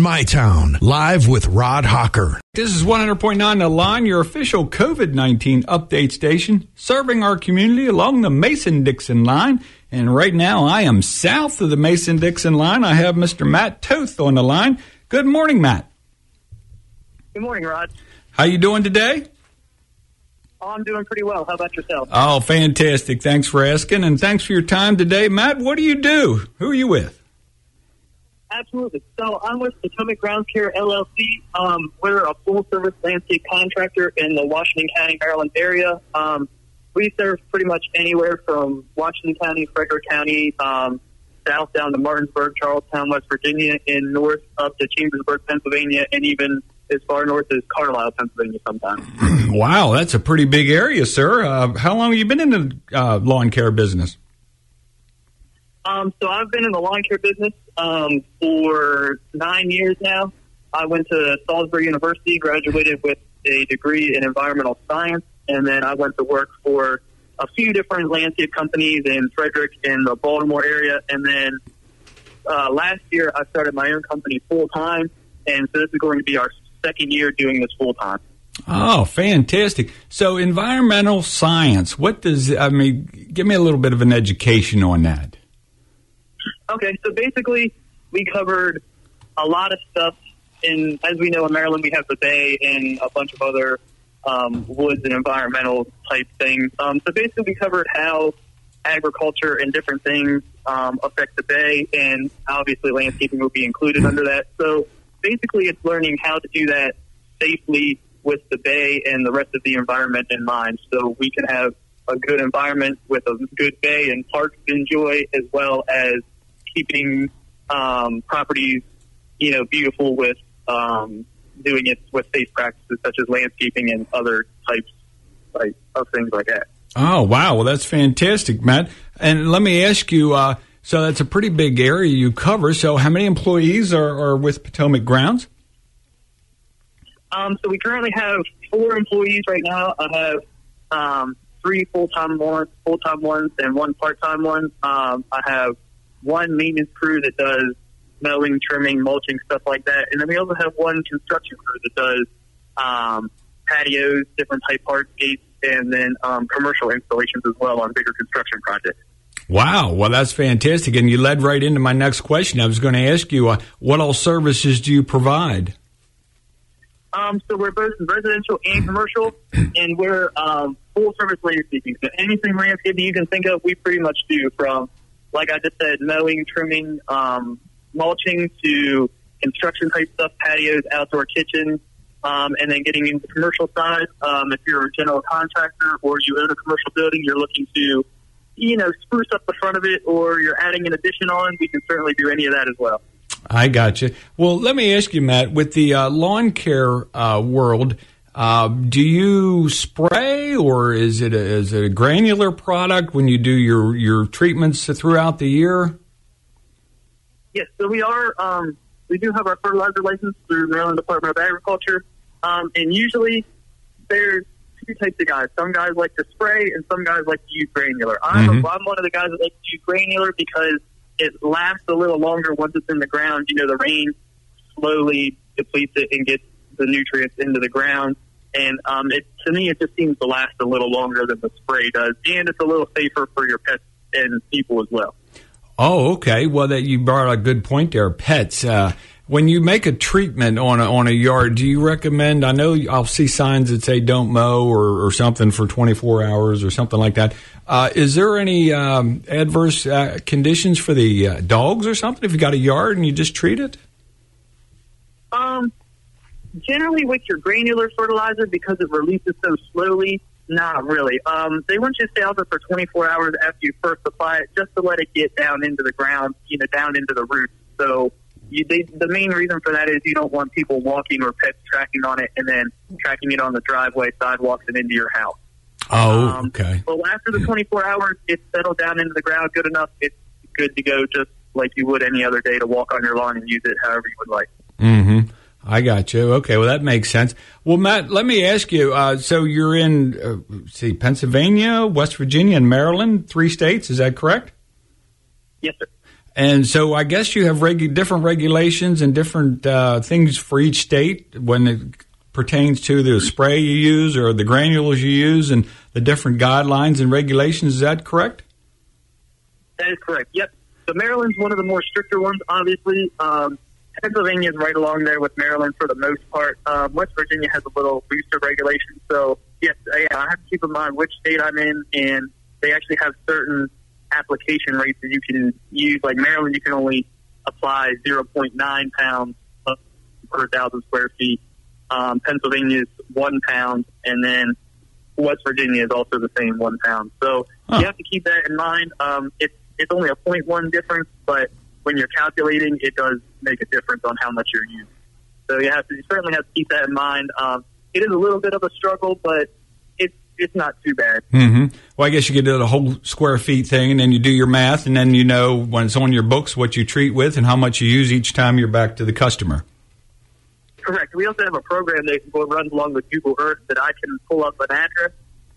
My Town, live with Rod Hawker. This is 100.9 The Line, your official COVID 19 update station, serving our community along the Mason Dixon line. And right now, I am south of the Mason Dixon line. I have Mr. Matt Toth on the line. Good morning, Matt. Good morning, Rod. How you doing today? Oh, I'm doing pretty well. How about yourself? Oh, fantastic. Thanks for asking, and thanks for your time today. Matt, what do you do? Who are you with? Absolutely. So I'm with Potomac Grounds Care LLC. Um, we're a full service landscape contractor in the Washington County, Maryland area. Um, we serve pretty much anywhere from Washington County, Frederick County, um, south down to Martinsburg, Charlestown, West Virginia, and north up to Chambersburg, Pennsylvania, and even as far north as Carlisle, Pennsylvania sometimes. wow, that's a pretty big area, sir. Uh, how long have you been in the uh, lawn care business? Um, so I've been in the lawn care business um, for nine years now. I went to Salisbury University, graduated with a degree in environmental science, and then I went to work for a few different landscape companies in Frederick and the Baltimore area. And then uh, last year, I started my own company full time, and so this is going to be our second year doing this full time. Oh, fantastic! So, environmental science. What does I mean? Give me a little bit of an education on that. Okay, so basically, we covered a lot of stuff. In as we know in Maryland, we have the Bay and a bunch of other um, woods and environmental type things. Um, so basically, we covered how agriculture and different things um, affect the Bay, and obviously, landscaping will be included under that. So basically, it's learning how to do that safely with the Bay and the rest of the environment in mind, so we can have a good environment with a good bay and parks to enjoy, as well as keeping um, properties, you know, beautiful with um, doing it with safe practices such as landscaping and other types like, of things like that. Oh wow! Well, that's fantastic, Matt. And let me ask you. Uh, so that's a pretty big area you cover. So how many employees are, are with Potomac Grounds? Um, so we currently have four employees right now. I have um, three full time ones, full time ones, and one part time one. Um, I have one maintenance crew that does mowing, trimming, mulching, stuff like that, and then we also have one construction crew that does um, patios, different type parts, gates, and then um, commercial installations as well on bigger construction projects. Wow, well, that's fantastic. And you led right into my next question. I was going to ask you, uh, what all services do you provide? Um, so we're both residential and commercial, and we're um, full service landscaping. So anything landscaping you can think of, we pretty much do from, like I just said, mowing, trimming, um, mulching to construction type stuff, patios, outdoor kitchens, um, and then getting into the commercial side. Um, if you're a general contractor or you own a commercial building, you're looking to, you know, spruce up the front of it, or you're adding an addition on, we can certainly do any of that as well. I got you. Well, let me ask you, Matt, with the uh, lawn care uh, world, uh, do you spray or is it a, is it a granular product when you do your, your treatments throughout the year? Yes, so we are. Um, we do have our fertilizer license through Maryland Department of Agriculture, um, and usually there's two types of guys. Some guys like to spray, and some guys like to use granular. I'm, Mhm. I'm one of the guys that like to use granular because it lasts a little longer once it's in the ground. You know, the rain slowly depletes it and gets the nutrients into the ground. And um, it, to me, it just seems to last a little longer than the spray does, and it's a little safer for your pets and people as well. Oh, okay. Well, that you brought a good point there. Pets. Uh, when you make a treatment on a, on a yard, do you recommend? I know I'll see signs that say "Don't mow" or, or something for 24 hours or something like that. Uh, is there any um, adverse uh, conditions for the uh, dogs or something if you got a yard and you just treat it? Um, generally with your granular fertilizer because it releases so slowly. Not really. Um, they want you to stay out there for 24 hours after you first apply it, just to let it get down into the ground, you know, down into the roots. So you, they, the main reason for that is you don't want people walking or pets tracking on it and then tracking it on the driveway, sidewalks, and into your house. Oh, Um, okay. But after the 24 hours, it's settled down into the ground good enough. It's good to go, just like you would any other day to walk on your lawn and use it however you would like. Mm-hmm. I got you. Okay, well that makes sense. Well, Matt, let me ask you. Uh, so you're in, uh, see, Pennsylvania, West Virginia, and Maryland, three states. Is that correct? Yes, sir. And so I guess you have regu- different regulations and different uh, things for each state when it pertains to the spray you use or the granules you use and the different guidelines and regulations. Is that correct? That is correct. Yep. So Maryland's one of the more stricter ones, obviously. Um, Pennsylvania is right along there with Maryland for the most part. Um, West Virginia has a little looser regulation. So, yes, I, I have to keep in mind which state I'm in, and they actually have certain application rates that you can use. Like Maryland, you can only apply 0.9 pounds per thousand square feet. Um, Pennsylvania is one pound, and then West Virginia is also the same one pound. So Huh. you have to keep that in mind. Um, it's it's only a 0.1 difference, but when you're calculating, it does make a difference on how much you're using. So you have to you certainly have to keep that in mind. Um, it is a little bit of a struggle, but it's it's not too bad. hmm Well, I guess you could do the whole square feet thing, and then you do your math, and then you know when it's on your books what you treat with and how much you use each time you're back to the customer. Correct. We also have a program that can go- runs along with Google Earth that I can pull up an address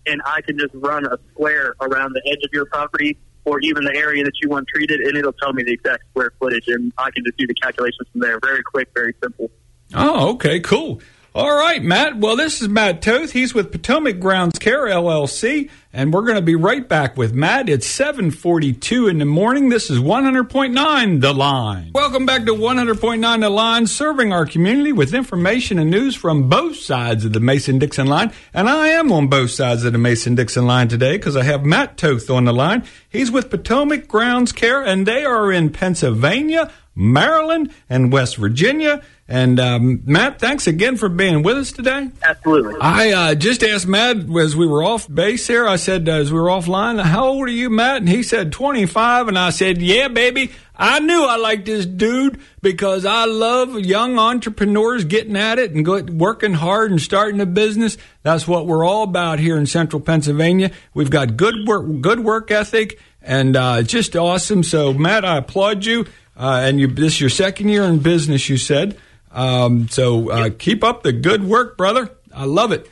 and I can just run a square around the edge of your property or even the area that you want treated, and it'll tell me the exact square footage, and I can just do the calculations from there. Very quick, very simple. Oh, okay, cool. All right, Matt. Well, this is Matt Toth. He's with Potomac Grounds Care LLC, and we're going to be right back with Matt. It's 7:42 in the morning. This is 100.9 The Line. Welcome back to 100.9 The Line, serving our community with information and news from both sides of the Mason-Dixon line. And I am on both sides of the Mason-Dixon line today because I have Matt Toth on the line. He's with Potomac Grounds Care, and they are in Pennsylvania, Maryland, and West Virginia. And um, Matt, thanks again for being with us today. Absolutely. I uh, just asked Matt as we were off base here. I said, uh, as we were offline, how old are you, Matt? And he said 25. And I said, yeah, baby. I knew I liked this dude because I love young entrepreneurs getting at it and go, working hard and starting a business. That's what we're all about here in Central Pennsylvania. We've got good work, good work ethic, and uh, just awesome. So, Matt, I applaud you. Uh, and you, this is your second year in business, you said. Um, so uh, keep up the good work, brother. I love it.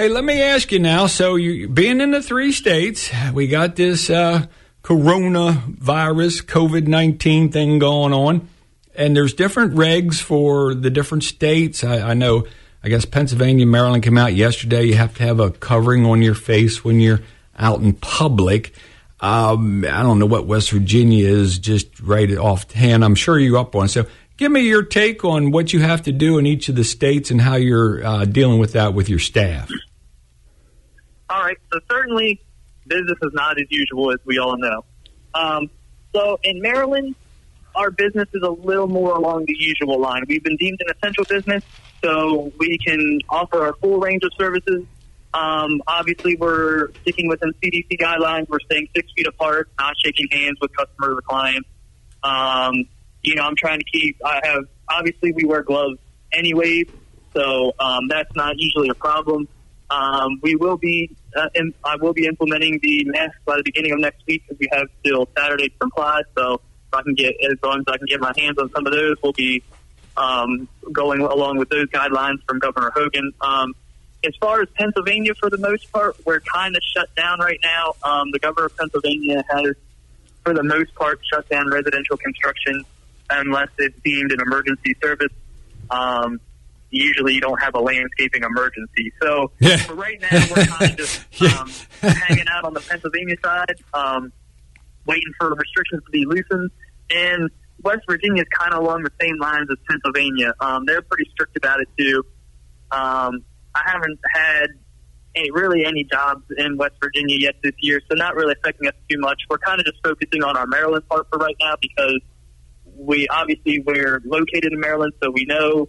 Hey, let me ask you now. So, you being in the three states, we got this uh, coronavirus, COVID 19 thing going on, and there's different regs for the different states. I, I know, I guess Pennsylvania, Maryland came out yesterday. You have to have a covering on your face when you're out in public. Um, I don't know what West Virginia is just right offhand. I'm sure you're up on. it. So, give me your take on what you have to do in each of the states and how you're uh, dealing with that with your staff. All right. So certainly, business is not as usual as we all know. Um, so in Maryland, our business is a little more along the usual line. We've been deemed an essential business, so we can offer our full range of services. Um, obviously, we're sticking within CDC guidelines. We're staying six feet apart, not shaking hands with customers or clients. Um, you know, I'm trying to keep. I have obviously we wear gloves anyway, so um, that's not usually a problem. Um, we will be. Uh, im- I will be implementing the mask by the beginning of next week because we have till Saturday to comply. So if I can get as long as I can get my hands on some of those, we'll be um, going along with those guidelines from Governor Hogan. Um, as far as Pennsylvania, for the most part, we're kind of shut down right now. Um, the governor of Pennsylvania has, for the most part, shut down residential construction unless it's deemed an emergency service. Um, usually, you don't have a landscaping emergency. So Yeah. for right now, we're kind of just Yeah. um, hanging out on the Pennsylvania side, um, waiting for restrictions to be loosened. And West Virginia is kind of along the same lines as Pennsylvania. Um, they're pretty strict about it too. Um, I haven't had any, really any jobs in West Virginia yet this year, so not really affecting us too much. We're kind of just focusing on our Maryland part for right now because we obviously we're located in Maryland, so we know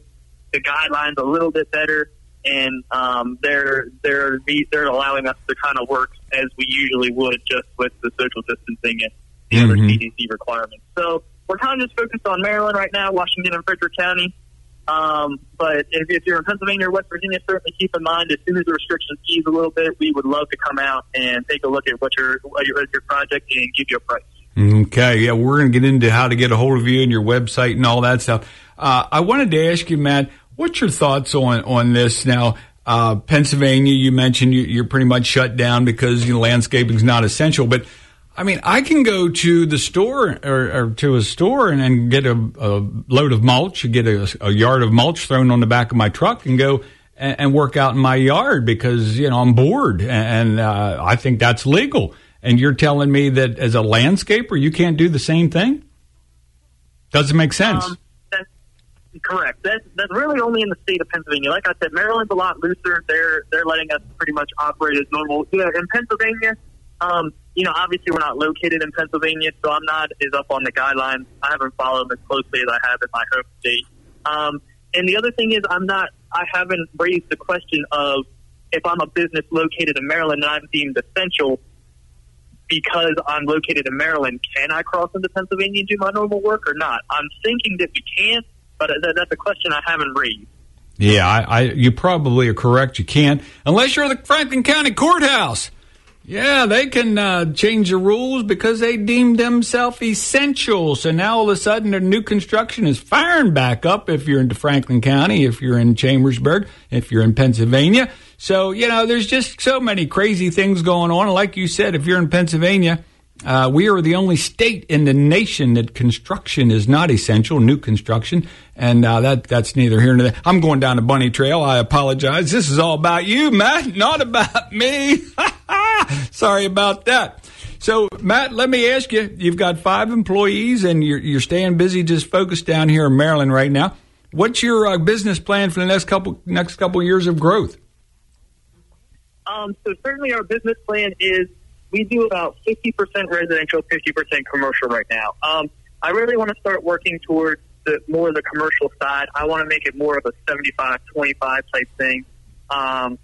the guidelines a little bit better, and um, they're they're they're allowing us to kind of work as we usually would, just with the social distancing and the other Mhm. CDC requirements. So we're kind of just focused on Maryland right now, Washington and Frederick County. Um, but if, if you're in Pennsylvania or West Virginia, certainly keep in mind as soon as the restrictions ease a little bit, we would love to come out and take a look at what your what your, your project and give you a price. Okay, yeah, we're going to get into how to get a hold of you and your website and all that stuff. Uh, I wanted to ask you, Matt, what's your thoughts on on this now? Uh, Pennsylvania, you mentioned you, you're pretty much shut down because you know, landscaping is not essential, but I mean, I can go to the store or, or to a store and, and get a, a, load of mulch, get a, a, yard of mulch thrown on the back of my truck, and go and, and work out in my yard because you know I'm bored, and uh, I think that's legal. And you're telling me that as a landscaper, you can't do the same thing? Doesn't make sense. Um, correct. That's, that's really only in the state of Pennsylvania. Like I said, Maryland's a lot looser. They're they're letting us pretty much operate as normal. Yeah, in Pennsylvania, um, you know, obviously we're not located in Pennsylvania, so I'm not as up on the guidelines. I haven't followed them as closely as I have in my home state. Um, and the other thing is, I'm not. I haven't raised the question of if I'm a business located in Maryland and I'm deemed essential because I'm located in Maryland, can I cross into Pennsylvania and do my normal work or not? I'm thinking that we can, but that's a question I haven't raised. Yeah, I, I, you probably are correct. You can't unless you're the Franklin County Courthouse. Yeah, they can uh, change the rules because they deemed themselves essential. So now all of a sudden, their new construction is firing back up. If you're into Franklin County, if you're in Chambersburg, if you're in Pennsylvania, so, you know, there's just so many crazy things going on. Like you said, if you're in Pennsylvania, uh, we are the only state in the nation that construction is not essential, new construction, and uh, that that's neither here nor there. I'm going down the bunny trail. I apologize. This is all about you, Matt, not about me. Sorry about that. So, Matt, let me ask you: You've got five employees, and you're you're staying busy, just focused down here in Maryland right now. What's your uh, business plan for the next couple next couple years of growth? Um, so certainly our business plan is we do about 50% residential, 50% commercial right now. Um, I really want to start working towards the more of the commercial side. I want to make it more of a 75 25 type thing. Um,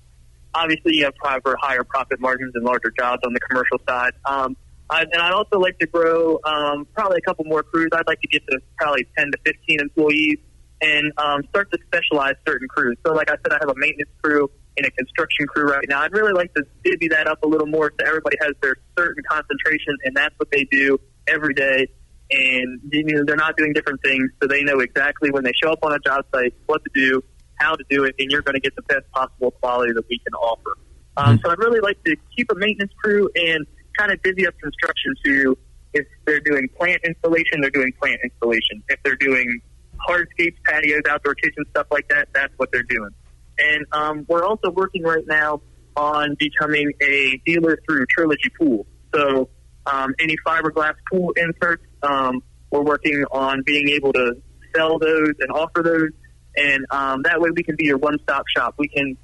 obviously, you have for higher profit margins and larger jobs on the commercial side. Um, I, and I'd also like to grow um, probably a couple more crews. I'd like to get to probably 10 to 15 employees and um, start to specialize certain crews. So, like I said, I have a maintenance crew in a construction crew right now. I'd really like to divvy that up a little more so everybody has their certain concentration, and that's what they do every day. And you know, they're not doing different things, so they know exactly when they show up on a job site what to do, how to do it, and you're going to get the best possible quality that we can offer. Um, mm-hmm. so I'd really like to keep a maintenance crew and kind of divvy up construction to if they're doing plant installation, they're doing plant installation. If they're doing hardscapes, patios, outdoor kitchen stuff like that, that's what they're doing. And um, we're also working right now on becoming a dealer through Trilogy Pool. So um, any fiberglass pool inserts, um, we're working on being able to sell those and offer those. And um, that way we can be your one-stop shop. We can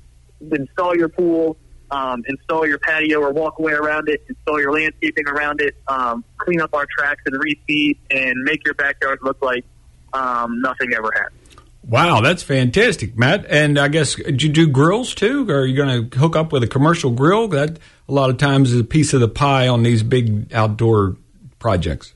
install your pool, um, install your patio or walkway around it, install your landscaping around it, um, clean up our tracks and reseed, and make your backyard look like um, nothing ever happened. Wow, that's fantastic, Matt. And I guess do you do grills too? Or are you going to hook up with a commercial grill? That a lot of times is a piece of the pie on these big outdoor projects.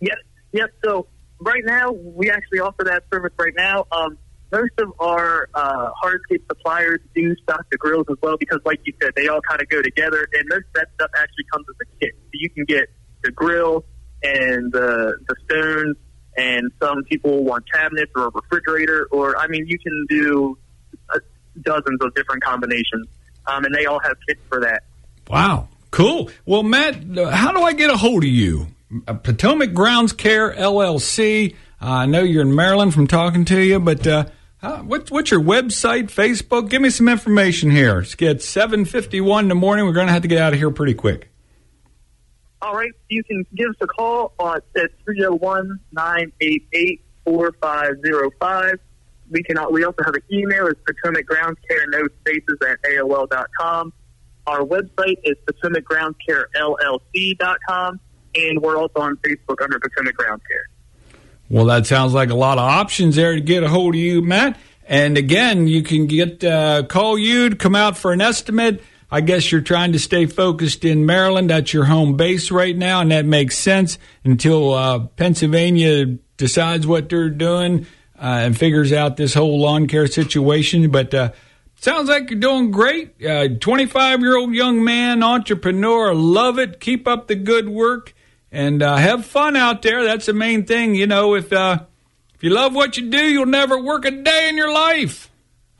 Yes, yes. So right now we actually offer that service right now. Um, most of our uh, hardscape suppliers do stock the grills as well because, like you said, they all kind of go together, and most of that stuff actually comes as a kit. So you can get the grill and the the stones and some people want cabinets or a refrigerator, or I mean, you can do uh, dozens of different combinations, um, and they all have kits for that. Wow, cool. Well, Matt, how do I get a hold of you? Uh, Potomac Grounds Care LLC. Uh, I know you're in Maryland from talking to you, but uh, what, what's your website, Facebook? Give me some information here. It's at 7.51 in the morning. We're going to have to get out of here pretty quick. All right, you can give us a call at 301 988 4505. We can. We also have an email. It's Potomac Grounds Care, no spaces at AOL.com. Our website is Potomac Grounds Care LLC.com, and we're also on Facebook under Potomac Grounds Care. Well, that sounds like a lot of options there to get a hold of you, Matt. And again, you can get uh, call you to come out for an estimate. I guess you're trying to stay focused in Maryland. That's your home base right now, and that makes sense until uh, Pennsylvania decides what they're doing uh, and figures out this whole lawn care situation. But uh, sounds like you're doing great. 25 uh, year old young man, entrepreneur. Love it. Keep up the good work and uh, have fun out there. That's the main thing. You know, if uh, if you love what you do, you'll never work a day in your life.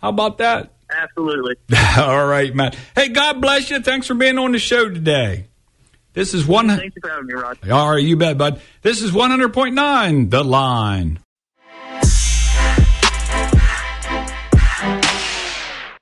How about that? Absolutely. All right, Matt. Hey, God bless you. Thanks for being on the show today. This is one. Thanks for having me, Rod. All right, you bet, bud. This is 100.9 The Line.